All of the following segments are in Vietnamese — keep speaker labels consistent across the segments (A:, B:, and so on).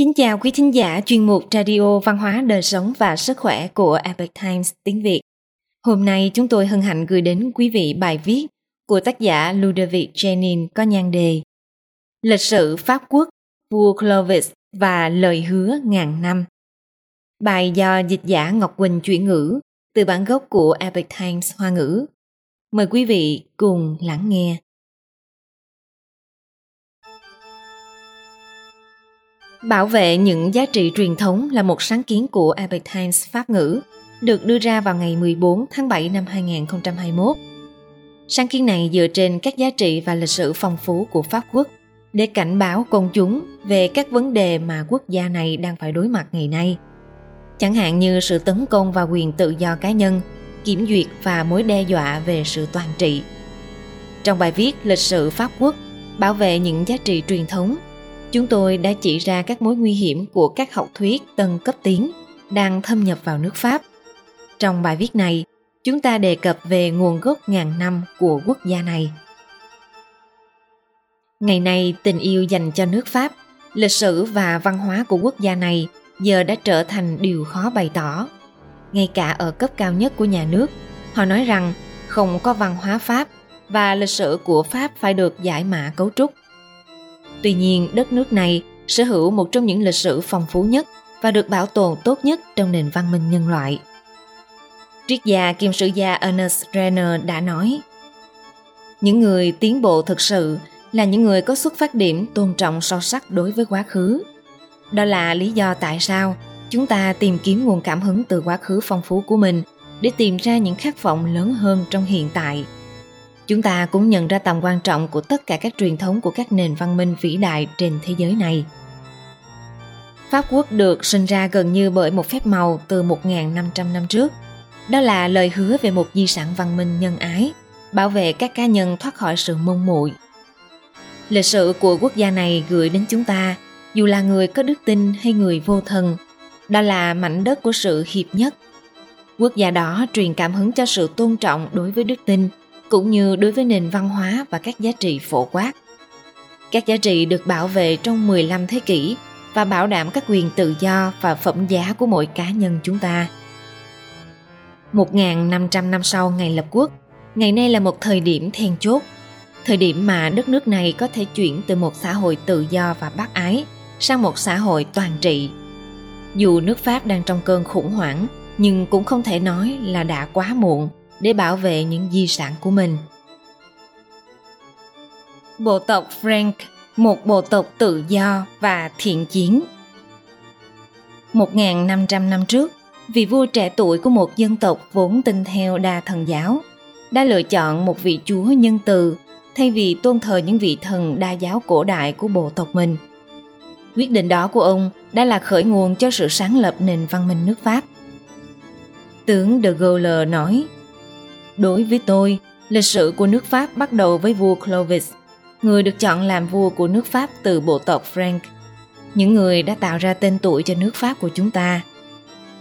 A: Kính chào quý thính giả chuyên mục Radio Văn hóa Đời sống và Sức khỏe của Epoch Times tiếng Việt. Hôm nay chúng tôi hân hạnh gửi đến quý vị bài viết của tác giả Ludovic Janin có nhan đề Lịch sử Pháp quốc, vua Clovis và lời hứa ngàn năm. Bài do dịch giả Ngọc Quỳnh chuyển ngữ từ bản gốc của Epoch Times Hoa ngữ. Mời quý vị cùng lắng nghe. Bảo vệ những giá trị truyền thống là một sáng kiến của Epic Times Pháp ngữ, được đưa ra vào ngày 14 tháng 7 năm 2021. Sáng kiến này dựa trên các giá trị và lịch sử phong phú của Pháp quốc để cảnh báo công chúng về các vấn đề mà quốc gia này đang phải đối mặt ngày nay. Chẳng hạn như sự tấn công vào quyền tự do cá nhân, kiểm duyệt và mối đe dọa về sự toàn trị. Trong bài viết Lịch sử Pháp quốc, bảo vệ những giá trị truyền thống Chúng tôi đã chỉ ra các mối nguy hiểm của các học thuyết tân cấp tiến đang thâm nhập vào nước Pháp. Trong bài viết này, chúng ta đề cập về nguồn gốc ngàn năm của quốc gia này. Ngày nay, tình yêu dành cho nước Pháp, lịch sử và văn hóa của quốc gia này giờ đã trở thành điều khó bày tỏ. Ngay cả ở cấp cao nhất của nhà nước, họ nói rằng không có văn hóa Pháp và lịch sử của Pháp phải được giải mã cấu trúc Tuy nhiên, đất nước này sở hữu một trong những lịch sử phong phú nhất và được bảo tồn tốt nhất trong nền văn minh nhân loại. Triết gia kiêm sử gia Ernest Renner đã nói Những người tiến bộ thực sự là những người có xuất phát điểm tôn trọng sâu sắc đối với quá khứ. Đó là lý do tại sao chúng ta tìm kiếm nguồn cảm hứng từ quá khứ phong phú của mình để tìm ra những khát vọng lớn hơn trong hiện tại Chúng ta cũng nhận ra tầm quan trọng của tất cả các truyền thống của các nền văn minh vĩ đại trên thế giới này. Pháp quốc được sinh ra gần như bởi một phép màu từ 1.500 năm trước. Đó là lời hứa về một di sản văn minh nhân ái, bảo vệ các cá nhân thoát khỏi sự mông muội. Lịch sử của quốc gia này gửi đến chúng ta, dù là người có đức tin hay người vô thần, đó là mảnh đất của sự hiệp nhất. Quốc gia đó truyền cảm hứng cho sự tôn trọng đối với đức tin – cũng như đối với nền văn hóa và các giá trị phổ quát. Các giá trị được bảo vệ trong 15 thế kỷ và bảo đảm các quyền tự do và phẩm giá của mỗi cá nhân chúng ta. 1.500 năm sau ngày lập quốc, ngày nay là một thời điểm then chốt, thời điểm mà đất nước này có thể chuyển từ một xã hội tự do và bác ái sang một xã hội toàn trị. Dù nước Pháp đang trong cơn khủng hoảng, nhưng cũng không thể nói là đã quá muộn để bảo vệ những di sản của mình. Bộ tộc Frank, một bộ tộc tự do và thiện chiến. 1.500 năm trước, vị vua trẻ tuổi của một dân tộc vốn tin theo đa thần giáo đã lựa chọn một vị chúa nhân từ thay vì tôn thờ những vị thần đa giáo cổ đại của bộ tộc mình. Quyết định đó của ông đã là khởi nguồn cho sự sáng lập nền văn minh nước Pháp. Tướng de Gaulle nói Đối với tôi, lịch sử của nước Pháp bắt đầu với vua Clovis, người được chọn làm vua của nước Pháp từ bộ tộc Frank, những người đã tạo ra tên tuổi cho nước Pháp của chúng ta.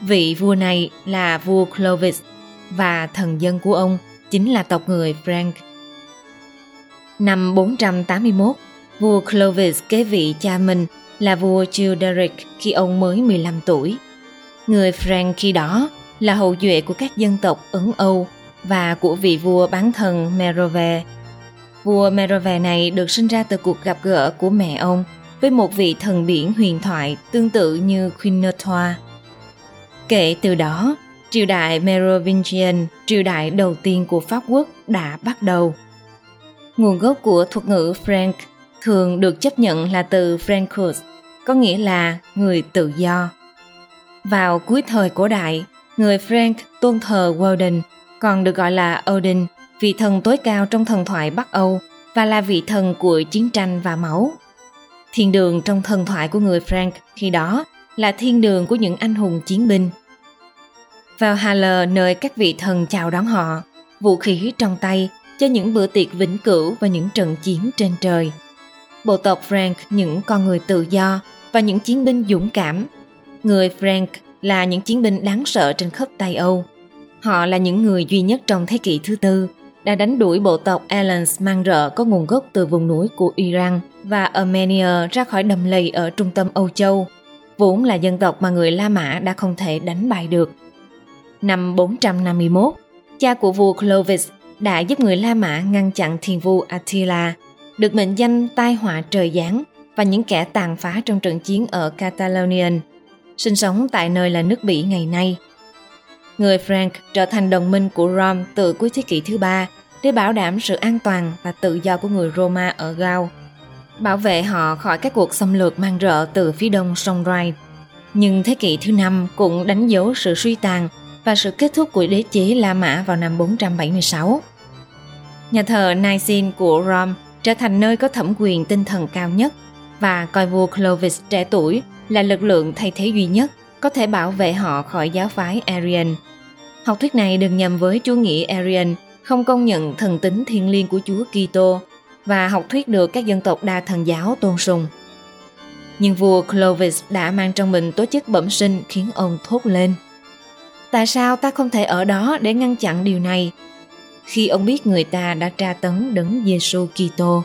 A: Vị vua này là vua Clovis và thần dân của ông chính là tộc người Frank. Năm 481, vua Clovis kế vị cha mình là vua Childeric khi ông mới 15 tuổi. Người Frank khi đó là hậu duệ của các dân tộc Ấn Âu và của vị vua bán thần Merove. Vua Merove này được sinh ra từ cuộc gặp gỡ của mẹ ông với một vị thần biển huyền thoại tương tự như Quinotoa. Kể từ đó, triều đại Merovingian, triều đại đầu tiên của Pháp quốc đã bắt đầu. Nguồn gốc của thuật ngữ Frank thường được chấp nhận là từ Francus, có nghĩa là người tự do. Vào cuối thời cổ đại, người Frank tôn thờ Woden còn được gọi là Odin, vị thần tối cao trong thần thoại Bắc Âu và là vị thần của chiến tranh và máu. Thiên đường trong thần thoại của người Frank khi đó là thiên đường của những anh hùng chiến binh. Vào Halle nơi các vị thần chào đón họ, vũ khí trong tay cho những bữa tiệc vĩnh cửu và những trận chiến trên trời. Bộ tộc Frank những con người tự do và những chiến binh dũng cảm. Người Frank là những chiến binh đáng sợ trên khắp Tây Âu. Họ là những người duy nhất trong thế kỷ thứ tư đã đánh đuổi bộ tộc Alans mang rợ có nguồn gốc từ vùng núi của Iran và Armenia ra khỏi đầm lầy ở trung tâm Âu Châu vốn là dân tộc mà người La Mã đã không thể đánh bại được. Năm 451, cha của vua Clovis đã giúp người La Mã ngăn chặn thiên vua Attila, được mệnh danh tai họa trời giáng và những kẻ tàn phá trong trận chiến ở Catalonian, sinh sống tại nơi là nước Bỉ ngày nay. Người Frank trở thành đồng minh của Rome từ cuối thế kỷ thứ ba để bảo đảm sự an toàn và tự do của người Roma ở Gaul, bảo vệ họ khỏi các cuộc xâm lược mang rợ từ phía đông sông Rhine. Nhưng thế kỷ thứ năm cũng đánh dấu sự suy tàn và sự kết thúc của đế chế La Mã vào năm 476. Nhà thờ Nicene của Rome trở thành nơi có thẩm quyền tinh thần cao nhất và coi vua Clovis trẻ tuổi là lực lượng thay thế duy nhất có thể bảo vệ họ khỏi giáo phái Arian. Học thuyết này đừng nhầm với chúa nghĩa Arian, không công nhận thần tính thiên liêng của Chúa Kitô và học thuyết được các dân tộc đa thần giáo tôn sùng. Nhưng vua Clovis đã mang trong mình tố chất bẩm sinh khiến ông thốt lên. Tại sao ta không thể ở đó để ngăn chặn điều này? Khi ông biết người ta đã tra tấn đấng Giêsu Kitô,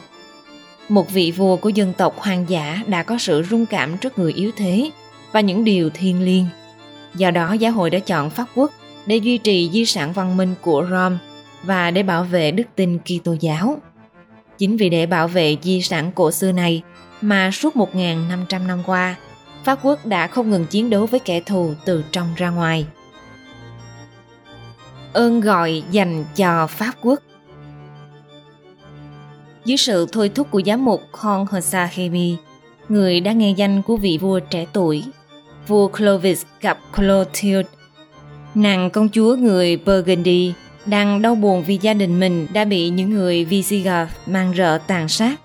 A: một vị vua của dân tộc hoang dã đã có sự rung cảm trước người yếu thế và những điều thiêng liêng. Do đó giáo hội đã chọn Pháp quốc để duy trì di sản văn minh của Rome và để bảo vệ đức tin Kitô giáo. Chính vì để bảo vệ di sản cổ xưa này mà suốt 1.500 năm qua, Pháp quốc đã không ngừng chiến đấu với kẻ thù từ trong ra ngoài. Ơn gọi dành cho Pháp quốc Dưới sự thôi thúc của giám mục Hon Hosahemi, người đã nghe danh của vị vua trẻ tuổi, vua Clovis gặp Clotilde, nàng công chúa người Burgundy đang đau buồn vì gia đình mình đã bị những người Visigoth mang rợ tàn sát.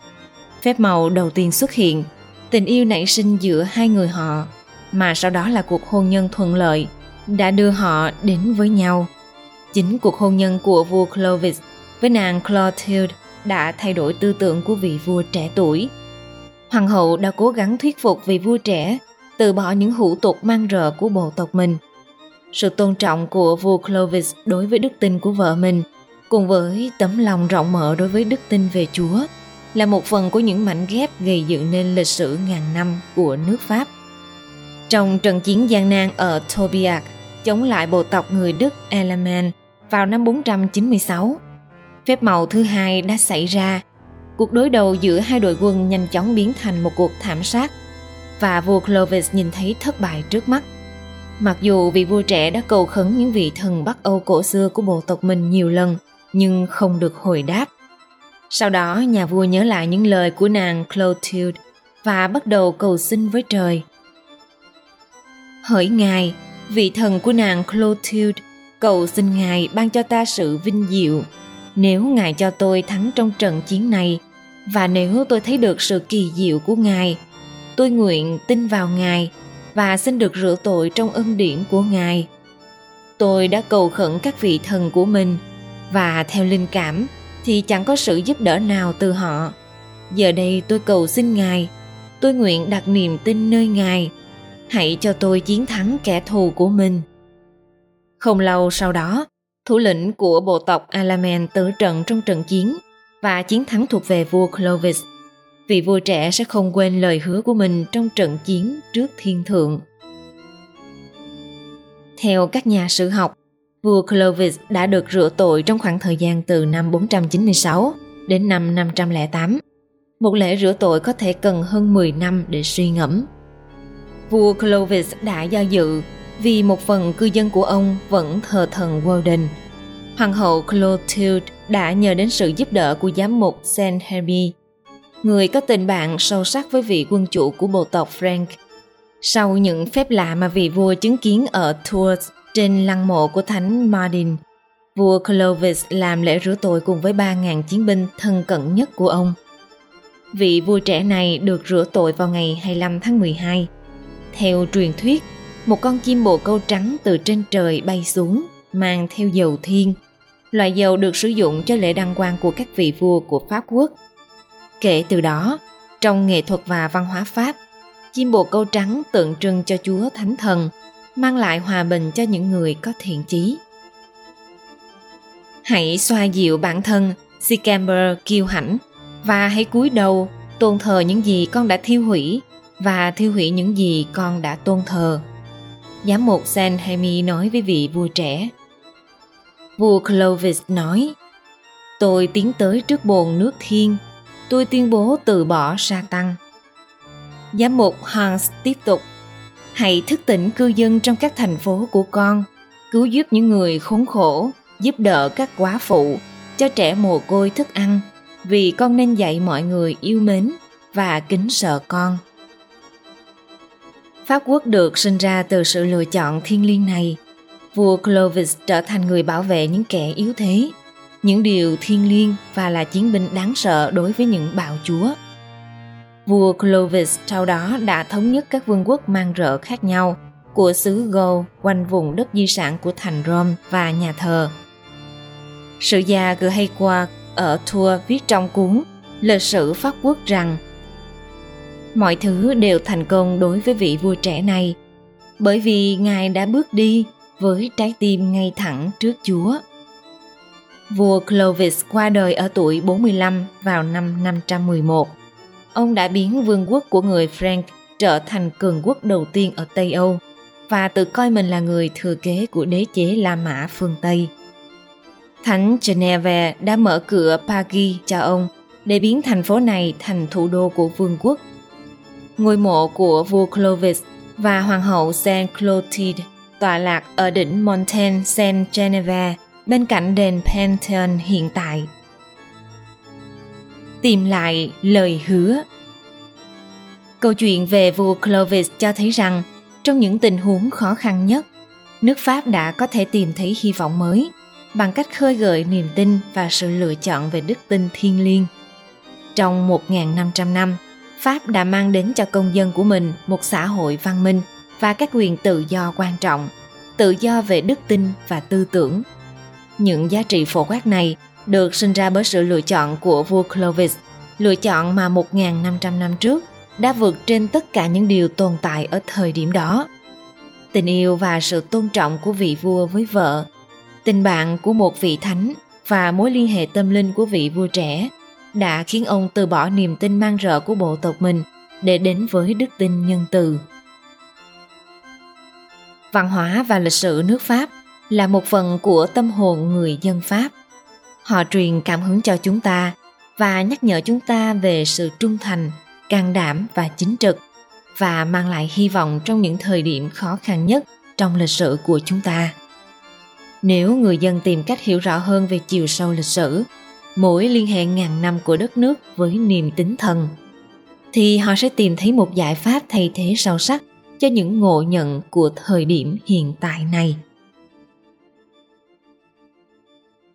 A: Phép màu đầu tiên xuất hiện, tình yêu nảy sinh giữa hai người họ, mà sau đó là cuộc hôn nhân thuận lợi, đã đưa họ đến với nhau. Chính cuộc hôn nhân của vua Clovis với nàng Clotilde đã thay đổi tư tưởng của vị vua trẻ tuổi. Hoàng hậu đã cố gắng thuyết phục vị vua trẻ từ bỏ những hủ tục mang rợ của bộ tộc mình – sự tôn trọng của vua Clovis đối với đức tin của vợ mình, cùng với tấm lòng rộng mở đối với đức tin về Chúa, là một phần của những mảnh ghép gây dựng nên lịch sử ngàn năm của nước Pháp. Trong trận chiến gian nan ở Tobiac chống lại bộ tộc người Đức Alaman vào năm 496, phép màu thứ hai đã xảy ra. Cuộc đối đầu giữa hai đội quân nhanh chóng biến thành một cuộc thảm sát và vua Clovis nhìn thấy thất bại trước mắt – Mặc dù vị vua trẻ đã cầu khấn những vị thần Bắc Âu cổ xưa của bộ tộc mình nhiều lần, nhưng không được hồi đáp. Sau đó, nhà vua nhớ lại những lời của nàng Clotilde và bắt đầu cầu xin với trời. Hỡi ngài, vị thần của nàng Clotilde, cầu xin ngài ban cho ta sự vinh diệu. Nếu ngài cho tôi thắng trong trận chiến này, và nếu tôi thấy được sự kỳ diệu của ngài, tôi nguyện tin vào ngài và xin được rửa tội trong ân điển của Ngài. Tôi đã cầu khẩn các vị thần của mình và theo linh cảm thì chẳng có sự giúp đỡ nào từ họ. Giờ đây tôi cầu xin Ngài, tôi nguyện đặt niềm tin nơi Ngài. Hãy cho tôi chiến thắng kẻ thù của mình. Không lâu sau đó, thủ lĩnh của bộ tộc Alamen tử trận trong trận chiến và chiến thắng thuộc về vua Clovis vị vua trẻ sẽ không quên lời hứa của mình trong trận chiến trước thiên thượng. Theo các nhà sử học, vua Clovis đã được rửa tội trong khoảng thời gian từ năm 496 đến năm 508. Một lễ rửa tội có thể cần hơn 10 năm để suy ngẫm. Vua Clovis đã do dự vì một phần cư dân của ông vẫn thờ thần Walden. Hoàng hậu Clotilde đã nhờ đến sự giúp đỡ của giám mục Saint Hermie người có tình bạn sâu sắc với vị quân chủ của bộ tộc Frank. Sau những phép lạ mà vị vua chứng kiến ở Tours trên lăng mộ của thánh Martin, vua Clovis làm lễ rửa tội cùng với 3.000 chiến binh thân cận nhất của ông. Vị vua trẻ này được rửa tội vào ngày 25 tháng 12. Theo truyền thuyết, một con chim bồ câu trắng từ trên trời bay xuống, mang theo dầu thiên. Loại dầu được sử dụng cho lễ đăng quang của các vị vua của Pháp quốc Kể từ đó, trong nghệ thuật và văn hóa Pháp, chim bồ câu trắng tượng trưng cho Chúa Thánh Thần, mang lại hòa bình cho những người có thiện chí. Hãy xoa dịu bản thân, Sicamber kiêu hãnh, và hãy cúi đầu tôn thờ những gì con đã thiêu hủy, và thiêu hủy những gì con đã tôn thờ. Giám mục San Hemi nói với vị vua trẻ. Vua Clovis nói, Tôi tiến tới trước bồn nước thiên, tôi tuyên bố từ bỏ sa tăng. Giám mục Hans tiếp tục, Hãy thức tỉnh cư dân trong các thành phố của con, cứu giúp những người khốn khổ, giúp đỡ các quá phụ, cho trẻ mồ côi thức ăn, vì con nên dạy mọi người yêu mến và kính sợ con. Pháp quốc được sinh ra từ sự lựa chọn thiên liêng này. Vua Clovis trở thành người bảo vệ những kẻ yếu thế, những điều thiên liêng và là chiến binh đáng sợ đối với những bạo chúa. Vua Clovis sau đó đã thống nhất các vương quốc mang rợ khác nhau của xứ Gaul quanh vùng đất di sản của thành Rome và nhà thờ. Sử gia qua ở Tours viết trong cuốn Lịch sử Pháp quốc rằng, mọi thứ đều thành công đối với vị vua trẻ này, bởi vì ngài đã bước đi với trái tim ngay thẳng trước Chúa. Vua Clovis qua đời ở tuổi 45 vào năm 511. Ông đã biến vương quốc của người Frank trở thành cường quốc đầu tiên ở Tây Âu và tự coi mình là người thừa kế của đế chế La Mã phương Tây. Thánh Geneva đã mở cửa Pagi cho ông để biến thành phố này thành thủ đô của vương quốc. Ngôi mộ của vua Clovis và hoàng hậu Saint Clotilde tọa lạc ở đỉnh Montaigne Saint Geneva bên cạnh đền Pantheon hiện tại. Tìm lại lời hứa Câu chuyện về vua Clovis cho thấy rằng trong những tình huống khó khăn nhất, nước Pháp đã có thể tìm thấy hy vọng mới bằng cách khơi gợi niềm tin và sự lựa chọn về đức tin thiên liêng. Trong 1.500 năm, Pháp đã mang đến cho công dân của mình một xã hội văn minh và các quyền tự do quan trọng, tự do về đức tin và tư tưởng. Những giá trị phổ quát này được sinh ra bởi sự lựa chọn của vua Clovis, lựa chọn mà 1.500 năm trước đã vượt trên tất cả những điều tồn tại ở thời điểm đó. Tình yêu và sự tôn trọng của vị vua với vợ tình bạn của một vị thánh và mối liên hệ tâm linh của vị vua trẻ đã khiến ông từ bỏ niềm tin mang rợ của bộ tộc mình để đến với đức tin nhân từ. Văn hóa và lịch sử nước Pháp là một phần của tâm hồn người dân Pháp. Họ truyền cảm hứng cho chúng ta và nhắc nhở chúng ta về sự trung thành, can đảm và chính trực và mang lại hy vọng trong những thời điểm khó khăn nhất trong lịch sử của chúng ta. Nếu người dân tìm cách hiểu rõ hơn về chiều sâu lịch sử, mối liên hệ ngàn năm của đất nước với niềm tính thần, thì họ sẽ tìm thấy một giải pháp thay thế sâu sắc cho những ngộ nhận của thời điểm hiện tại này.